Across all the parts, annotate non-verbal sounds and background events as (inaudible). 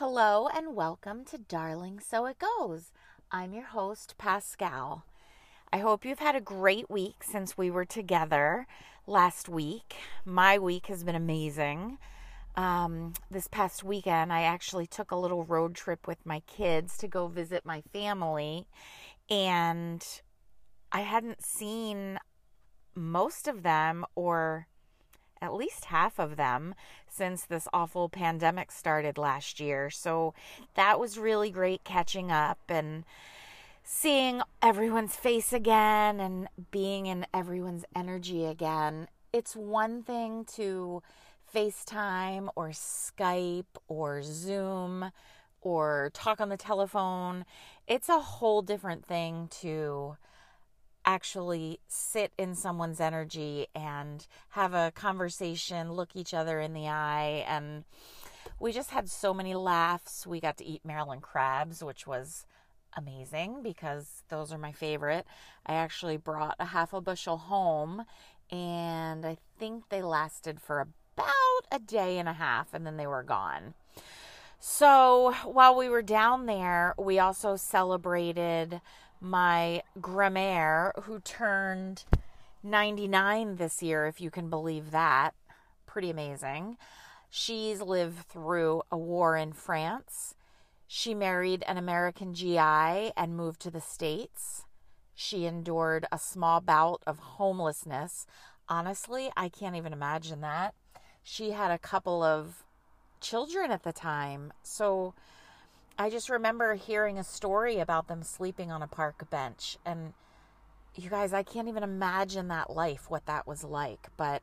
Hello and welcome to Darling So It Goes. I'm your host, Pascal. I hope you've had a great week since we were together last week. My week has been amazing. Um, this past weekend, I actually took a little road trip with my kids to go visit my family, and I hadn't seen most of them or at least half of them since this awful pandemic started last year. So that was really great catching up and seeing everyone's face again and being in everyone's energy again. It's one thing to FaceTime or Skype or Zoom or talk on the telephone. It's a whole different thing to actually sit in someone's energy and have a conversation, look each other in the eye. And we just had so many laughs. We got to eat Maryland crabs, which was amazing because those are my favorite. I actually brought a half a bushel home and I think they lasted for about a day and a half and then they were gone. So while we were down there, we also celebrated my grandmère who turned 99 this year, if you can believe that. Pretty amazing. She's lived through a war in France. She married an American GI and moved to the States. She endured a small bout of homelessness. Honestly, I can't even imagine that. She had a couple of children at the time. So, I just remember hearing a story about them sleeping on a park bench. And you guys, I can't even imagine that life, what that was like. But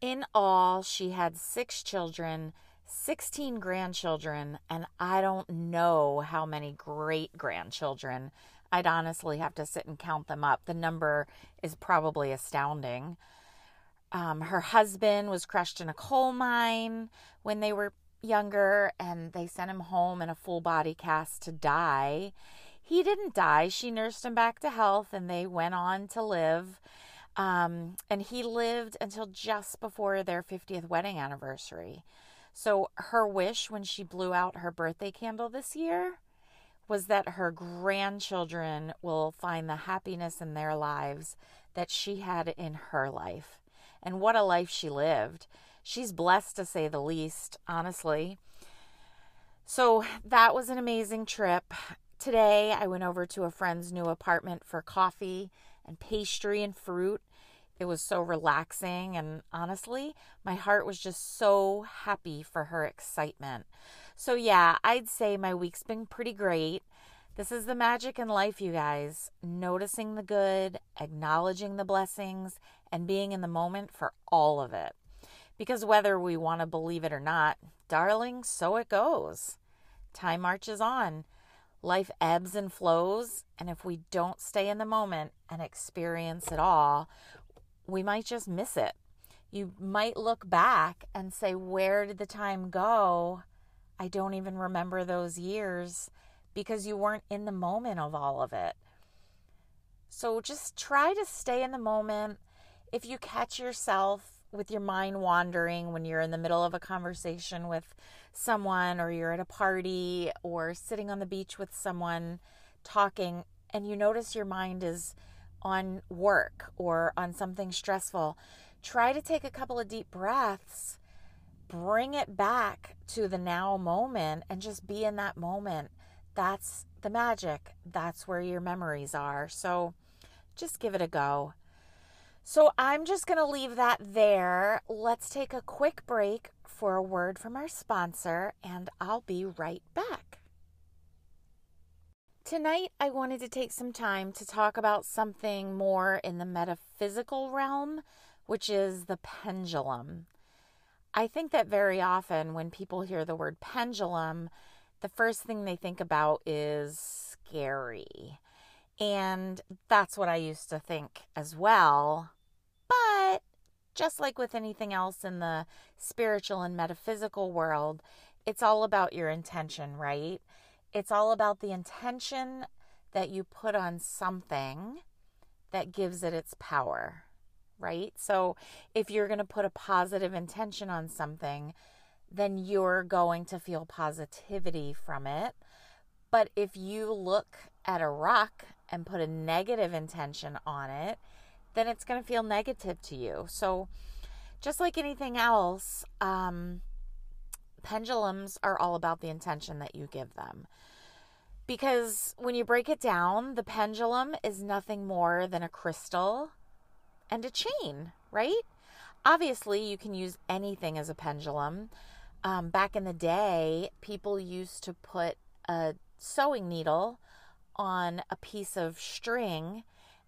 in all, she had six children, 16 grandchildren, and I don't know how many great grandchildren. I'd honestly have to sit and count them up. The number is probably astounding. Um, her husband was crushed in a coal mine when they were younger and they sent him home in a full body cast to die. He didn't die. She nursed him back to health and they went on to live. Um, and he lived until just before their 50th wedding anniversary. So her wish when she blew out her birthday candle this year was that her grandchildren will find the happiness in their lives that she had in her life. And what a life she lived she's blessed to say the least, honestly. So that was an amazing trip. Today, I went over to a friend's new apartment for coffee and pastry and fruit. It was so relaxing, and honestly, my heart was just so happy for her excitement. So, yeah, I'd say my week's been pretty great. This is the magic in life, you guys. Noticing the good, acknowledging the blessings, and being in the moment for all of it. Because whether we want to believe it or not, darling, so it goes. Time marches on. Life ebbs and flows, and if we don't stay in the moment and experience it all, we might just miss it. You might look back and say, Where did the time go? I don't even remember those years because you weren't in the moment of all of it. So just try to stay in the moment. If you catch yourself with your mind wandering when you're in the middle of a conversation with someone or you're at a party or sitting on the beach with someone talking and you notice your mind is on work or on something stressful, try to take a couple of deep breaths, bring it back to the now moment, and just be in that moment. That's the magic. That's where your memories are. So just give it a go. So I'm just going to leave that there. Let's take a quick break for a word from our sponsor, and I'll be right back. Tonight, I wanted to take some time to talk about something more in the metaphysical realm, which is the pendulum. I think that very often when people hear the word pendulum, the first thing they think about is scary. And that's what I used to think as well. Just like with anything else in the spiritual and metaphysical world, it's all about your intention, right? It's all about the intention that you put on something that gives it its power, right? So if you're going to put a positive intention on something, then you're going to feel positivity from it. But if you look at a rock and put a negative intention on it, then it's going to feel negative to you. So, just like anything else, um, pendulums are all about the intention that you give them. Because when you break it down, the pendulum is nothing more than a crystal and a chain, right? Obviously, you can use anything as a pendulum. Um, back in the day, people used to put a sewing needle on a piece of string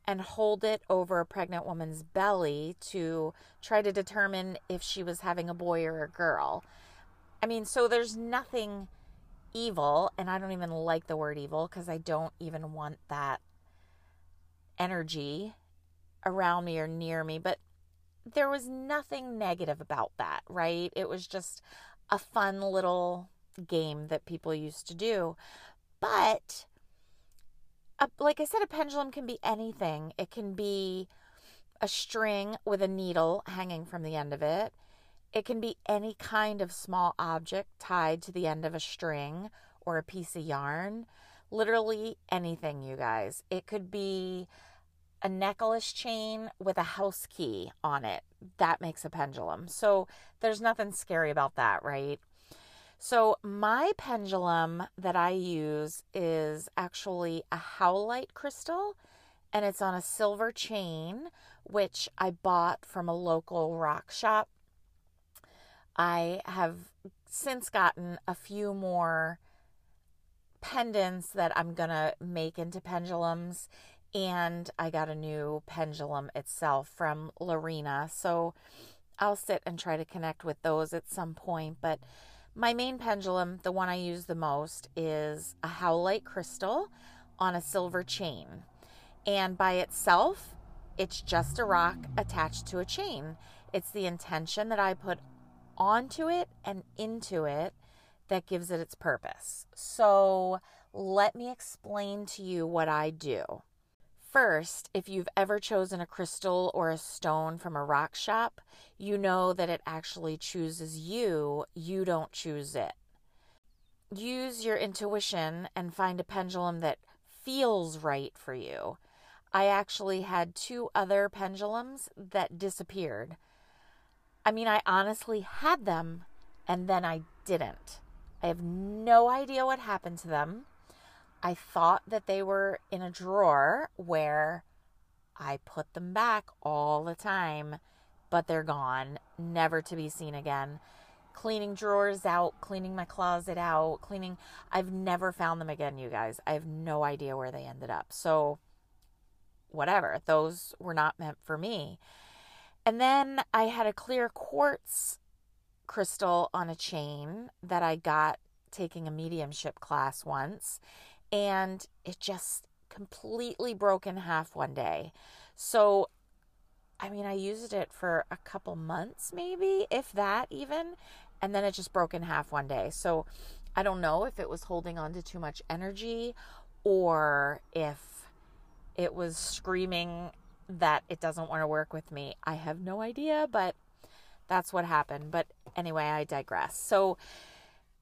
and hold it over a pregnant woman's belly to try to determine if she was having a boy or a girl. I mean, so there's nothing evil, and I don't even like the word evil because I don't even want that energy around me or near me, but there was nothing negative about that, right? It was just a fun little game that people used to do. But a, like I said, a pendulum can be anything. It can be a string with a needle hanging from the end of it. It can be any kind of small object tied to the end of a string or a piece of yarn. Literally anything, you guys. It could be a necklace chain with a house key on it. That makes a pendulum. So there's nothing scary about that, right? So, my pendulum that I use is actually a howlite crystal and it's on a silver chain, which I bought from a local rock shop. I have since gotten a few more pendants that I'm to make into pendulums, and I got a new pendulum itself from Lorena. So, I'll sit and try to connect with those at some point, but my main pendulum, the one I use the most, is a howlite crystal on a silver chain. And by itself, it's just a rock attached to a chain. It's the intention that I put onto it and into it that gives it its purpose. So, let me explain to you what I do. First, if you've ever chosen a crystal or a stone from a rock shop, you know that it actually chooses you, you don't choose it. Use your intuition and find a pendulum that feels right for you. I actually had two other pendulums that disappeared. I mean, I honestly had them and then I didn't. I have no idea what happened to them. I thought that they were in a drawer where I put them back all the time, but they're gone, never to be seen again. Cleaning drawers out, cleaning my closet out, cleaning. I've never found them again, you guys. I have no idea where they ended up. So, whatever. Those were not meant for me. And then I had a clear quartz crystal on a chain that I got taking a mediumship class once and it just completely broke in half one day. So, I mean, I used it for a couple months, maybe, if that even, and then it just broke in half one day. So, I don't know if it was holding on to too much energy or if it was screaming that it doesn't want to work with me. I have no idea, but that's what happened. But anyway, I digress. So,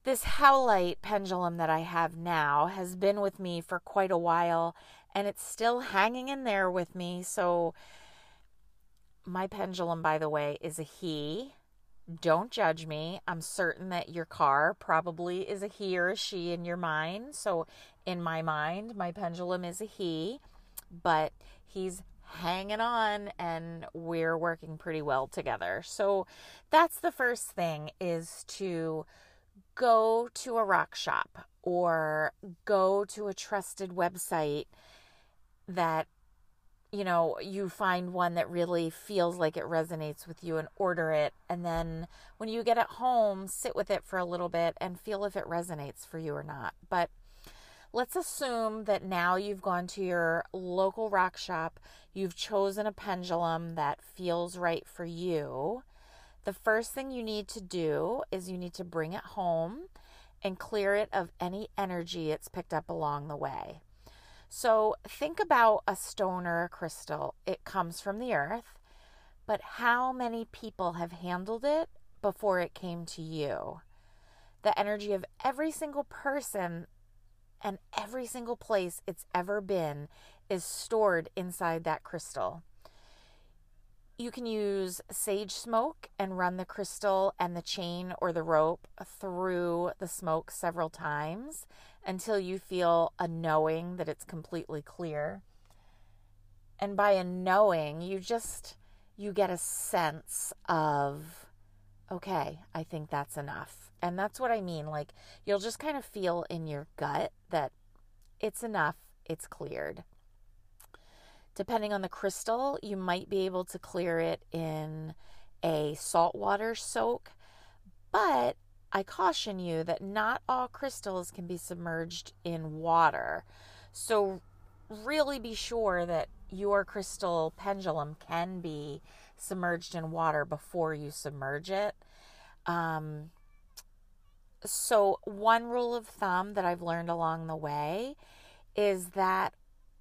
this howlite pendulum that I have now has been with me for quite a while and it's still hanging in there with me. So, my pendulum, by the way, is a he. Don't judge me. I'm certain that your car probably is a he or a she in your mind. So, in my mind, my pendulum is a he, but he's hanging on and we're working pretty well together. So, that's the first thing is to go to a rock shop or go to a trusted website that you know you find one that really feels like it resonates with you and order it. And then when you get it home sit with it for a little bit and feel if it resonates for you or not. But let's assume that now you've gone to your local rock shop you've chosen a pendulum that feels right for you the first thing you need to do is you need to bring it home and clear it of any energy it's picked up along the way. So think about a stone or a crystal. It comes from the earth, but how many people have handled it before it came to you? the energy of every single person and every single place it's ever been is stored inside that crystal. You can use sage smoke and run the crystal and the chain or the rope through the smoke several times until you feel a knowing that it's completely clear. And by a knowing, you just you get a sense of okay, I think that's enough. And that's what I mean. Like you'll just kind of feel in your gut that it's enough, it's cleared. Depending on the crystal, you might be able to clear it in a saltwater soak, but I caution you that not all crystals can be submerged in water. So, really be sure that your crystal pendulum can be submerged in water before you submerge it. Um, so, one rule of thumb that I've learned along the way is that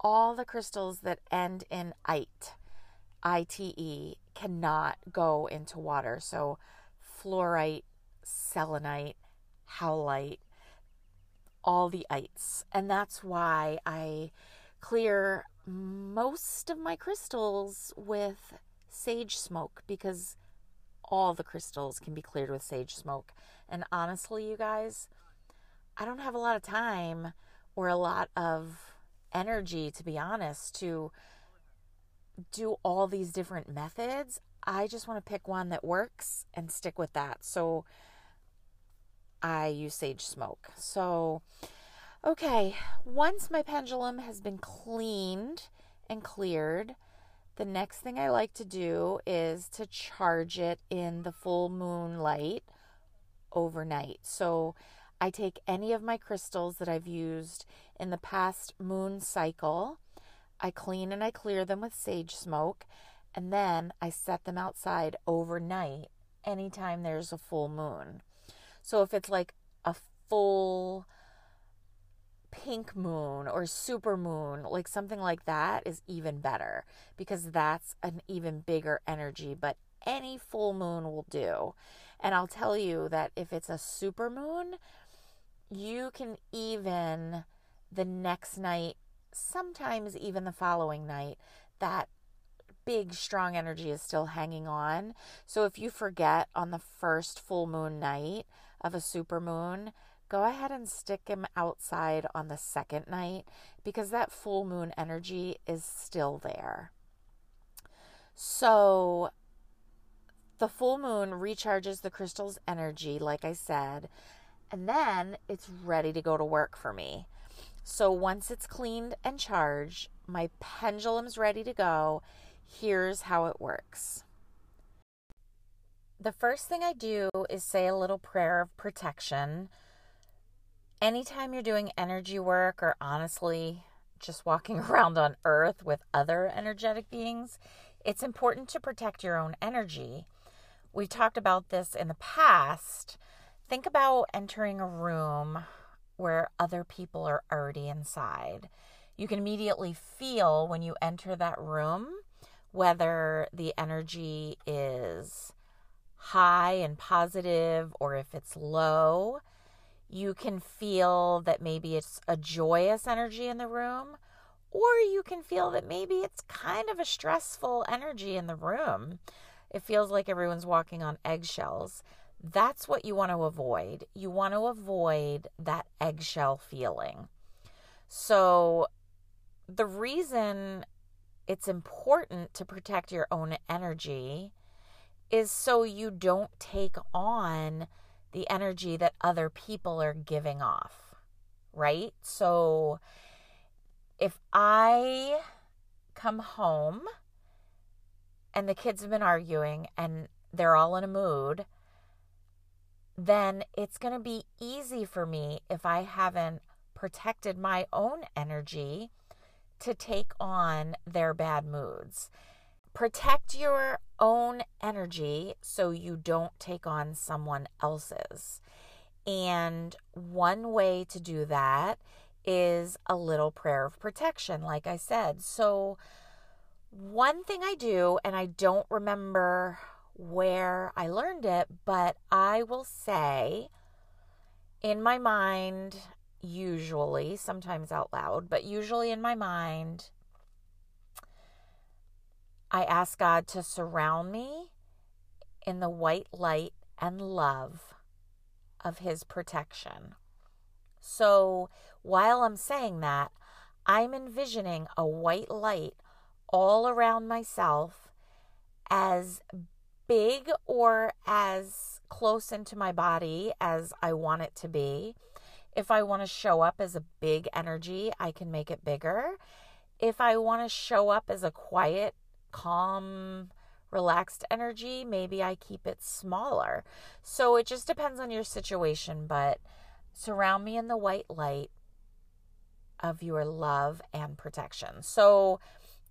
all the crystals that end in ite, I T E, cannot go into water. So, fluorite, selenite, howlite, all the ites. And that's why I clear most of my crystals with sage smoke because all the crystals can be cleared with sage smoke. And honestly, you guys, I don't have a lot of time or a lot of energy, to be honest, to do all these different methods. I just want to pick one that works and stick with that. So I use sage smoke. So, okay, once my pendulum has been cleaned and cleared, the next thing I like to do is to charge it in the full moon light overnight. So I take any of my crystals that I've used in the past moon cycle, I clean and I clear them with sage smoke, and then I set them outside overnight anytime there's a full moon. So if it's like a full pink moon or super moon, like something like that is even better because that's an even bigger energy, but any full moon will do. And I'll tell you that if it's a super moon, you can even the next night, sometimes even the following night, that big strong energy is still hanging on. So if you forget on the first full moon night of a super moon, go ahead and stick him outside on the second night because that full moon energy is still there. So the full moon recharges the crystal's energy, like I said, and then it's ready to go to work for me. So once it's cleaned and charged, my pendulum's ready to go. Here's how it works. The first thing I do is say a little prayer of protection. Anytime you're doing energy work or honestly just walking (laughs) around on earth with other energetic beings, it's important to protect your own energy. We've talked about this in the past. Think about entering a room where other people are already inside. You can immediately feel when you enter that room whether the energy is high and positive or if it's low. You can feel that maybe it's a joyous energy in the room, or you can feel that maybe it's kind of a stressful energy in the room. It feels like everyone's walking on eggshells. That's what you want to avoid. You want to avoid that eggshell feeling. So, the reason it's important to protect your own energy is so you don't take on the energy that other people are giving off, right? So, if I come home and the kids have been arguing and they're all in a mood, then it's going to be easy for me if I haven't protected my own energy to take on their bad moods. Protect your own energy so you don't take on someone else's. And one way to do that is a little prayer of protection, like I said. So, one thing I do, and I don't remember where I learned it, but I will say in my mind, usually, sometimes out loud, but usually in my mind, I ask God to surround me in the white light and love of His protection. So while I'm saying that, I'm envisioning a white light all around myself as big or as close into my body as I want it to be. If I want to show up as a big energy, I can make it bigger. If I want to show up as a quiet, calm, relaxed energy, maybe I keep it smaller. So it just depends on your situation, but surround me in the white light of your love and protection. So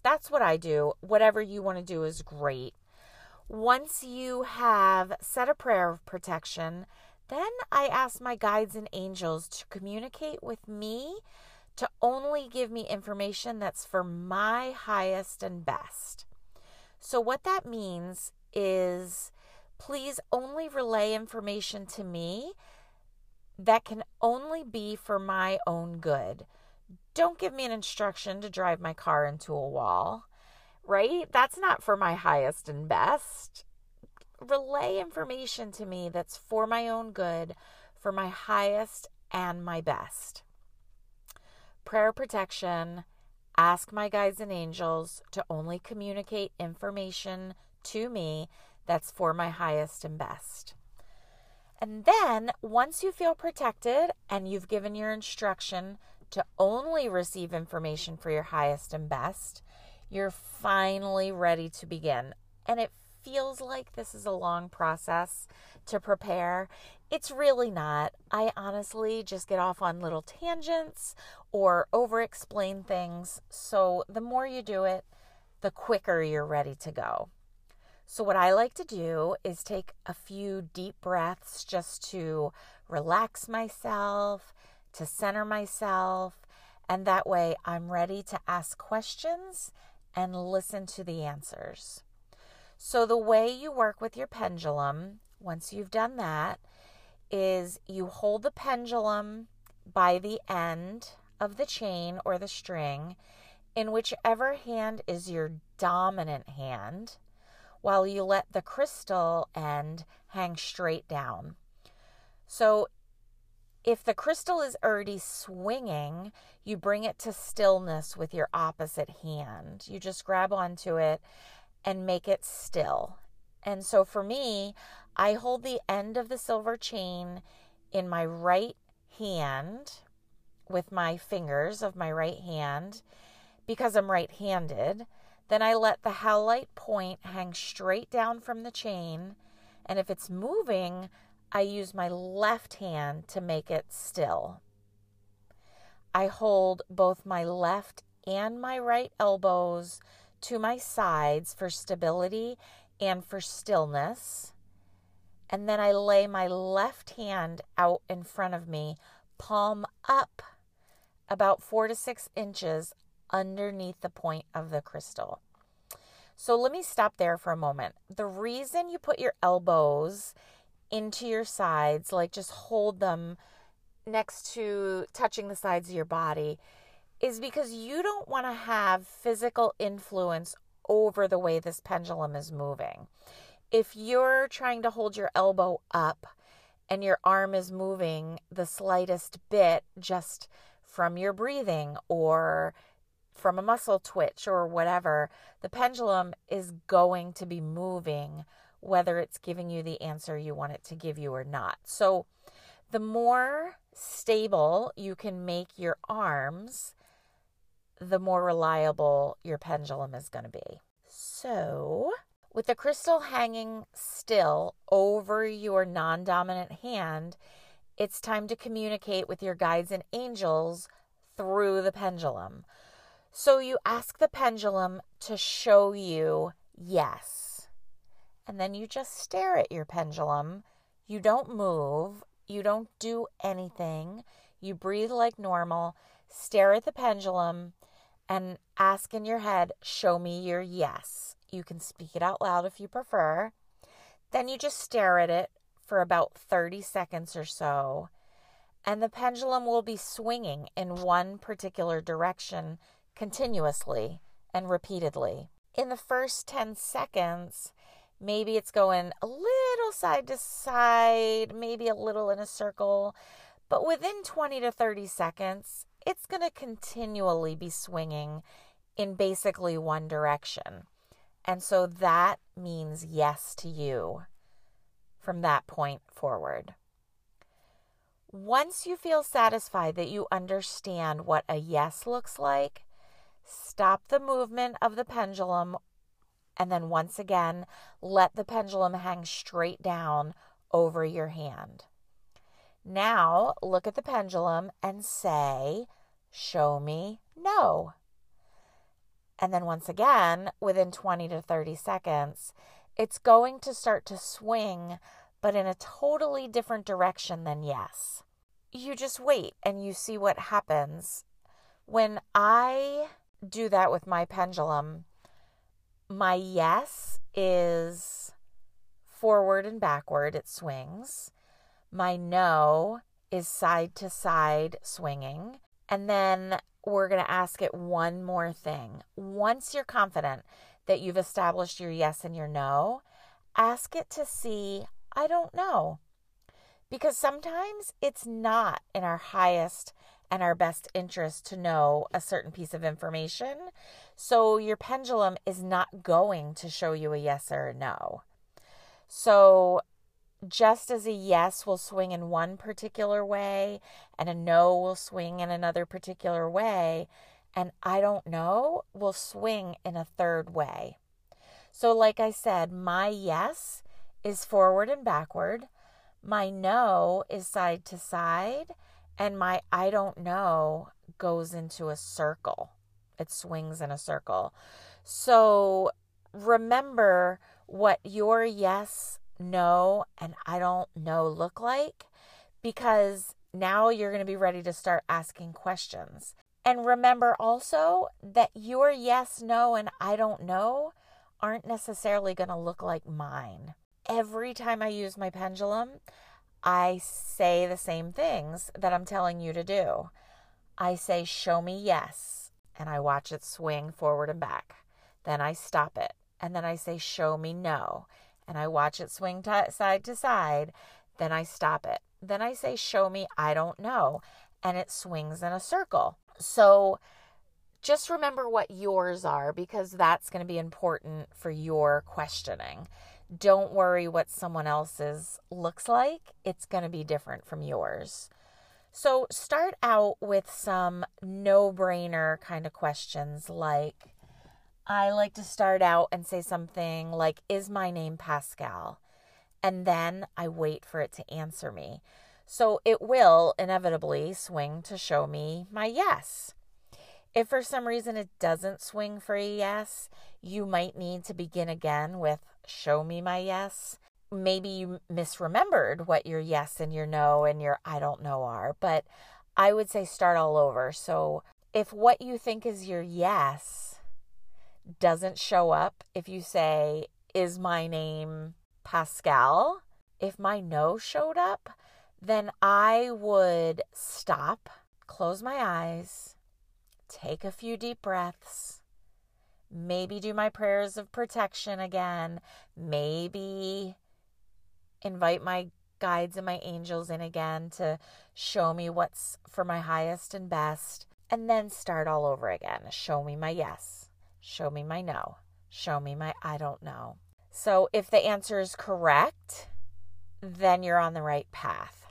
that's what I do. Whatever you want to do is great. Once you have said a prayer of protection, then I ask my guides and angels to communicate with me to only give me information that's for my highest and best. So, what that means is please only relay information to me that can only be for my own good. Don't give me an instruction to drive my car into a wall, right? That's not for my highest and best. Relay information to me that's for my own good, for my highest and my best. Prayer protection. Ask my guides and angels to only communicate information to me that's for my highest and best. And then, once you feel protected and you've given your instruction to only receive information for your highest and best, you're finally ready to begin. And it feels like this is a long process to prepare. It's really not. I honestly just get off on little tangents or over explain things. So the more you do it, the quicker you're ready to go. So, what I like to do is take a few deep breaths just to relax myself, to center myself, and that way I'm ready to ask questions and listen to the answers. So, the way you work with your pendulum, once you've done that, is you hold the pendulum by the end of the chain or the string in whichever hand is your dominant hand, while you let the crystal end hang straight down. So if the crystal is already swinging, you bring it to stillness with your opposite hand. You just grab onto it and make it still. And so for me, I hold the end of the silver chain in my right hand with my fingers of my right hand because I'm right handed. Then I let the howlite point hang straight down from the chain. And if it's moving, I use my left hand to make it still. I hold both my left and my right elbows to my sides for stability and for stillness. And then I lay my left hand out in front of me, palm up, about four to six inches underneath the point of the crystal. So let me stop there for a moment. The reason you put your elbows into your sides, like just hold them next to touching the sides of your body, is because you don't want to have physical influence over the way this pendulum is moving. If you're trying to hold your elbow up and your arm is moving the slightest bit just from your breathing or from a muscle twitch or whatever, the pendulum is going to be moving whether it's giving you the answer you want it to give you or not. So, the more stable you can make your arms, the more reliable your pendulum is going to be. So, with the crystal hanging still over your non dominant hand, it's time to communicate with your guides and angels through the pendulum. So, you ask the pendulum to show you yes and then you just stare at your pendulum. You don't move, you don't do anything. You breathe like normal, stare at the pendulum, and ask in your head, Show me your yes. You can speak it out loud if you prefer. Then you just stare at it for about 30 seconds or so. and the pendulum will be swinging in one particular direction continuously and repeatedly. In the first 10 seconds, maybe it's going a little side to side, maybe a little in a circle, but within 20 to 30 seconds, it's going to continually be swinging in basically one direction. And so that means yes to you from that point forward. Once you feel satisfied that you understand what a yes looks like, stop the movement of the pendulum and then once again let the pendulum hang straight down over your hand. Now look at the pendulum and say, Show me no. And then once again, within 20 to 30 seconds, it's going to start to swing, but in a totally different direction than yes you just wait and you see what happens. When I do that with my pendulum, my yes is forward and backward, it swings. My no is side to side swinging. And then we're going to ask it one more thing. Once you're confident that you've established your yes and your no, ask it to see, I don't know because sometimes it's not in our highest and our best interest to know a certain piece of information. So your pendulum is not going to show you a yes or a no. So just as a yes will swing in one particular way and a no will swing in another particular way, and I don't know will swing in a third way. So, like I said, my yes is forward and backward. My no is side to side, and my I don't know goes into a circle. It swings in a circle. So remember what your yes, no, and I don't know look like because now you're going to be ready to start asking questions. And remember also that your yes, no, and I don't know aren't necessarily going to look like mine every time I use my pendulum, I say the same things that I'm telling you to do. I say, Show me yes, and I watch it swing forward and back. Then I stop it, and then I say, Show me no, and I watch it swing t- side to side. Then I stop it. Then I say, Show me I don't know, and it swings in a circle. So, just remember what yours are because that's going to be important for your questioning don't worry what someone else's looks like. It's going to be different from yours. So start out with some no brainer kind of questions like I like to start out and say something like, Is my name Pascal? And then I wait for it to answer me. So it will inevitably swing to show me my yes. If for some reason it doesn't swing for a yes, you might need to begin again with show me my yes. Maybe you misremembered what your yes and your no and your I don't know are, but I would say start all over. So if what you think is your yes doesn't show up, if you say, Is my name Pascal? If my no showed up, then I would stop, close my eyes, take a few deep breaths, maybe do my prayers of protection again, maybe invite my guides and my angels in again to show me what's for my highest and best, and then start all over again. Show me my yes, show me my no, show me my I don't know. So if the answer is correct, then you're on the right path.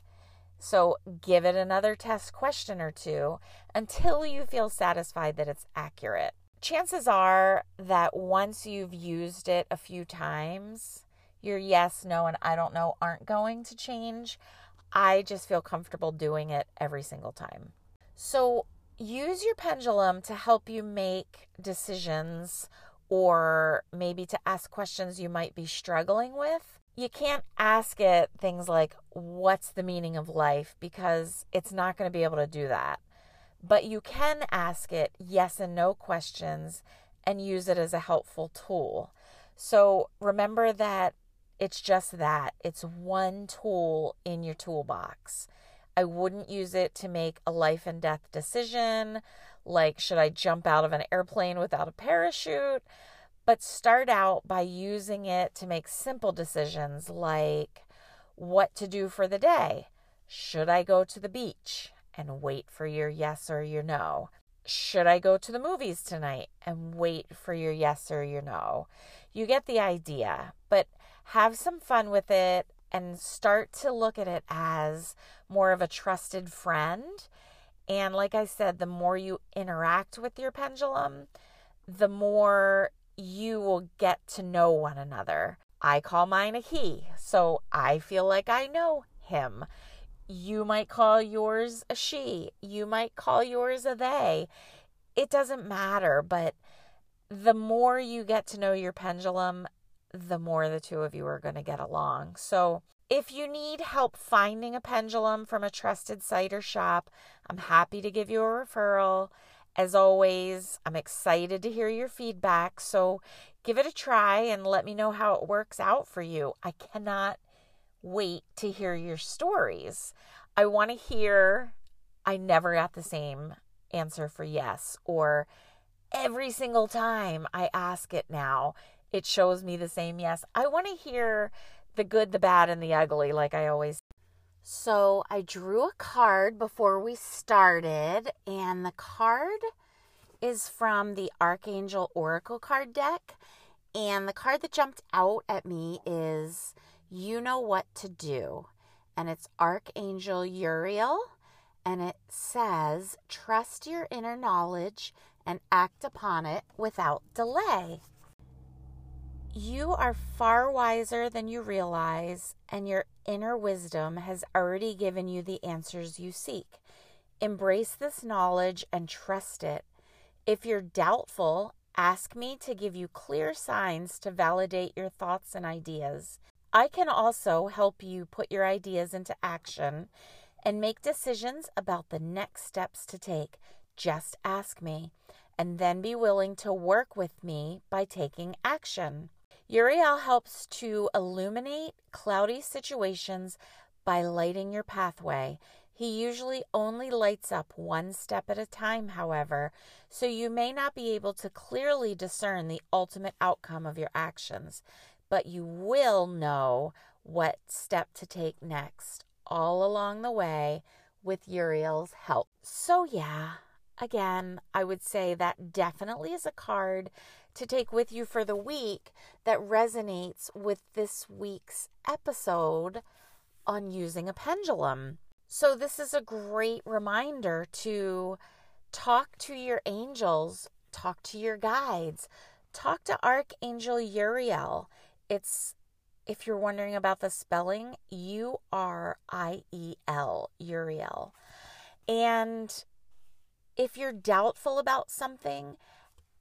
So give it another test question or two until you feel satisfied that it's accurate chances are that once you've used it a few times, your yes, no, and I don't know aren't going to change. I just feel comfortable doing it every single time. So use your pendulum to help you make decisions or maybe to ask questions you might be struggling with. You can't ask it things like, What's the meaning of life? because it's not going to be able to do that but you can ask it yes and no questions and use it as a helpful tool. So remember that it's just that it's one tool in your toolbox. I wouldn't use it to make a life and death decision, like should I jump out of an airplane without a parachute? But start out by using it to make simple decisions like what to do for the day. Should I go to the beach and wait for your yes or your no? Should I go to the movies tonight and wait for your yes or your no? You get the idea, but have some fun with it and start to look at it as more of a trusted friend. And like I said, the more you interact with your pendulum, the more you will get to know one another. I call mine a he, so I feel like I know him. You might call yours a she. You might call yours a they. It doesn't matter, but the more you get to know your pendulum, the more the two of you are going to get along. So, if you need help finding a pendulum from a trusted site or shop, I'm happy to give you a referral. As always, I'm excited to hear your feedback. So, give it a try and let me know how it works out for you. I cannot wait to hear your stories. I want to hear I never got the same answer for yes, or every single time I ask it now, it shows me the same yes. I want to hear the good, the bad, and the ugly, like I always. So I drew a card before we started, and the card is from the Archangel Oracle card deck. And the card that jumped out at me is You Know What to Do. And it's Archangel Uriel. And it says, Trust your inner knowledge and act upon it without delay. You are far wiser than you realize, and your inner wisdom has already given you the answers you seek. Embrace this knowledge and trust it. If you're doubtful, ask me to give you clear signs to validate your thoughts and ideas. I can also help you put your ideas into action and make decisions about the next steps to take. Just ask me and then be willing to work with me by taking action. Uriel helps to illuminate cloudy situations by lighting your pathway. He usually only lights up one step at a time, however, so you may not be able to clearly discern the ultimate outcome of your actions, but you will know what step to take next all along the way with Uriel's help. So, yeah, again, I would say that definitely is a card to take with you for the week that resonates with this week's episode on using a pendulum. So, this is a great reminder to talk to your angels, talk to your guides, talk to Archangel Uriel. It's, if you're wondering about the spelling, U R I E L, Uriel. And if you're doubtful about something,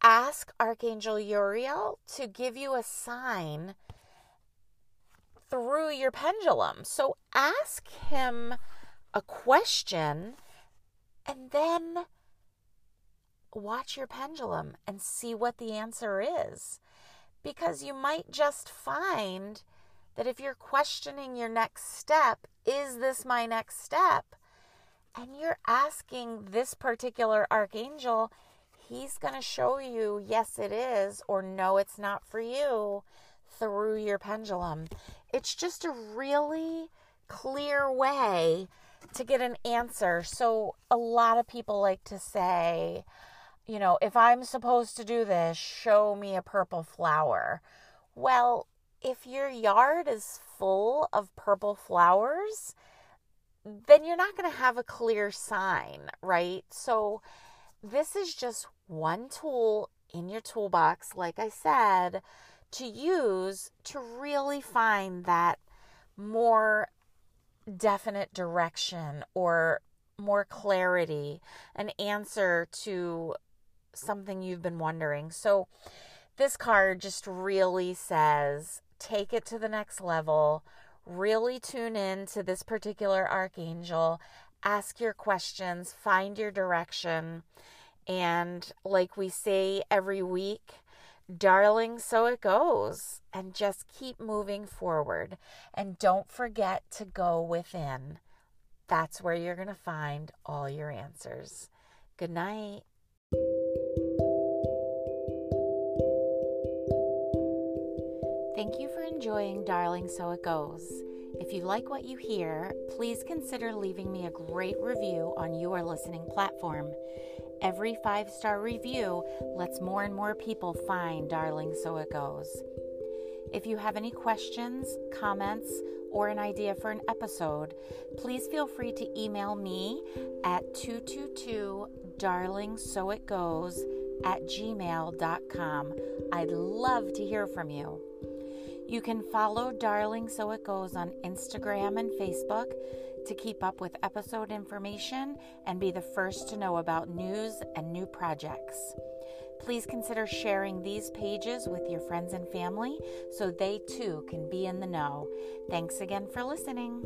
ask Archangel Uriel to give you a sign through your pendulum. So ask him a question and then watch your pendulum and see what the answer is. Because you might just find that if you're questioning your next step, is this my next step? And you're asking this particular archangel, he's going to show you, yes, it is, or no, it's not for you through your pendulum. It's just a really clear way to get an answer. So, a lot of people like to say, you know, if I'm supposed to do this, show me a purple flower. Well, if your yard is full of purple flowers, then you're not going to have a clear sign, right? So, this is just one tool in your toolbox, like I said, to use to really find that more definite direction or more clarity, an answer to something you've been wondering. So, this card just really says take it to the next level, really tune in to this particular archangel, ask your questions, find your direction and like we say every week, darling, so it goes. And just keep moving forward. And don't forget to go within. That's where you're going to find all your answers. Good night. Thank you for enjoying Darling So It Goes. If you like what you hear, please consider leaving me a great review on your listening platform. Every five star review lets more and more people find Darling So It Goes. If you have any questions, comments, or an idea for an episode, please feel free to email me at 222 darling so it goes at gmail.com. I'd love to hear from you. You can follow Darling So It Goes on Instagram and Facebook to keep up with episode information and be the first to know about news and new projects. Please consider sharing these pages with your friends and family so they too can be in the know. Thanks again for listening.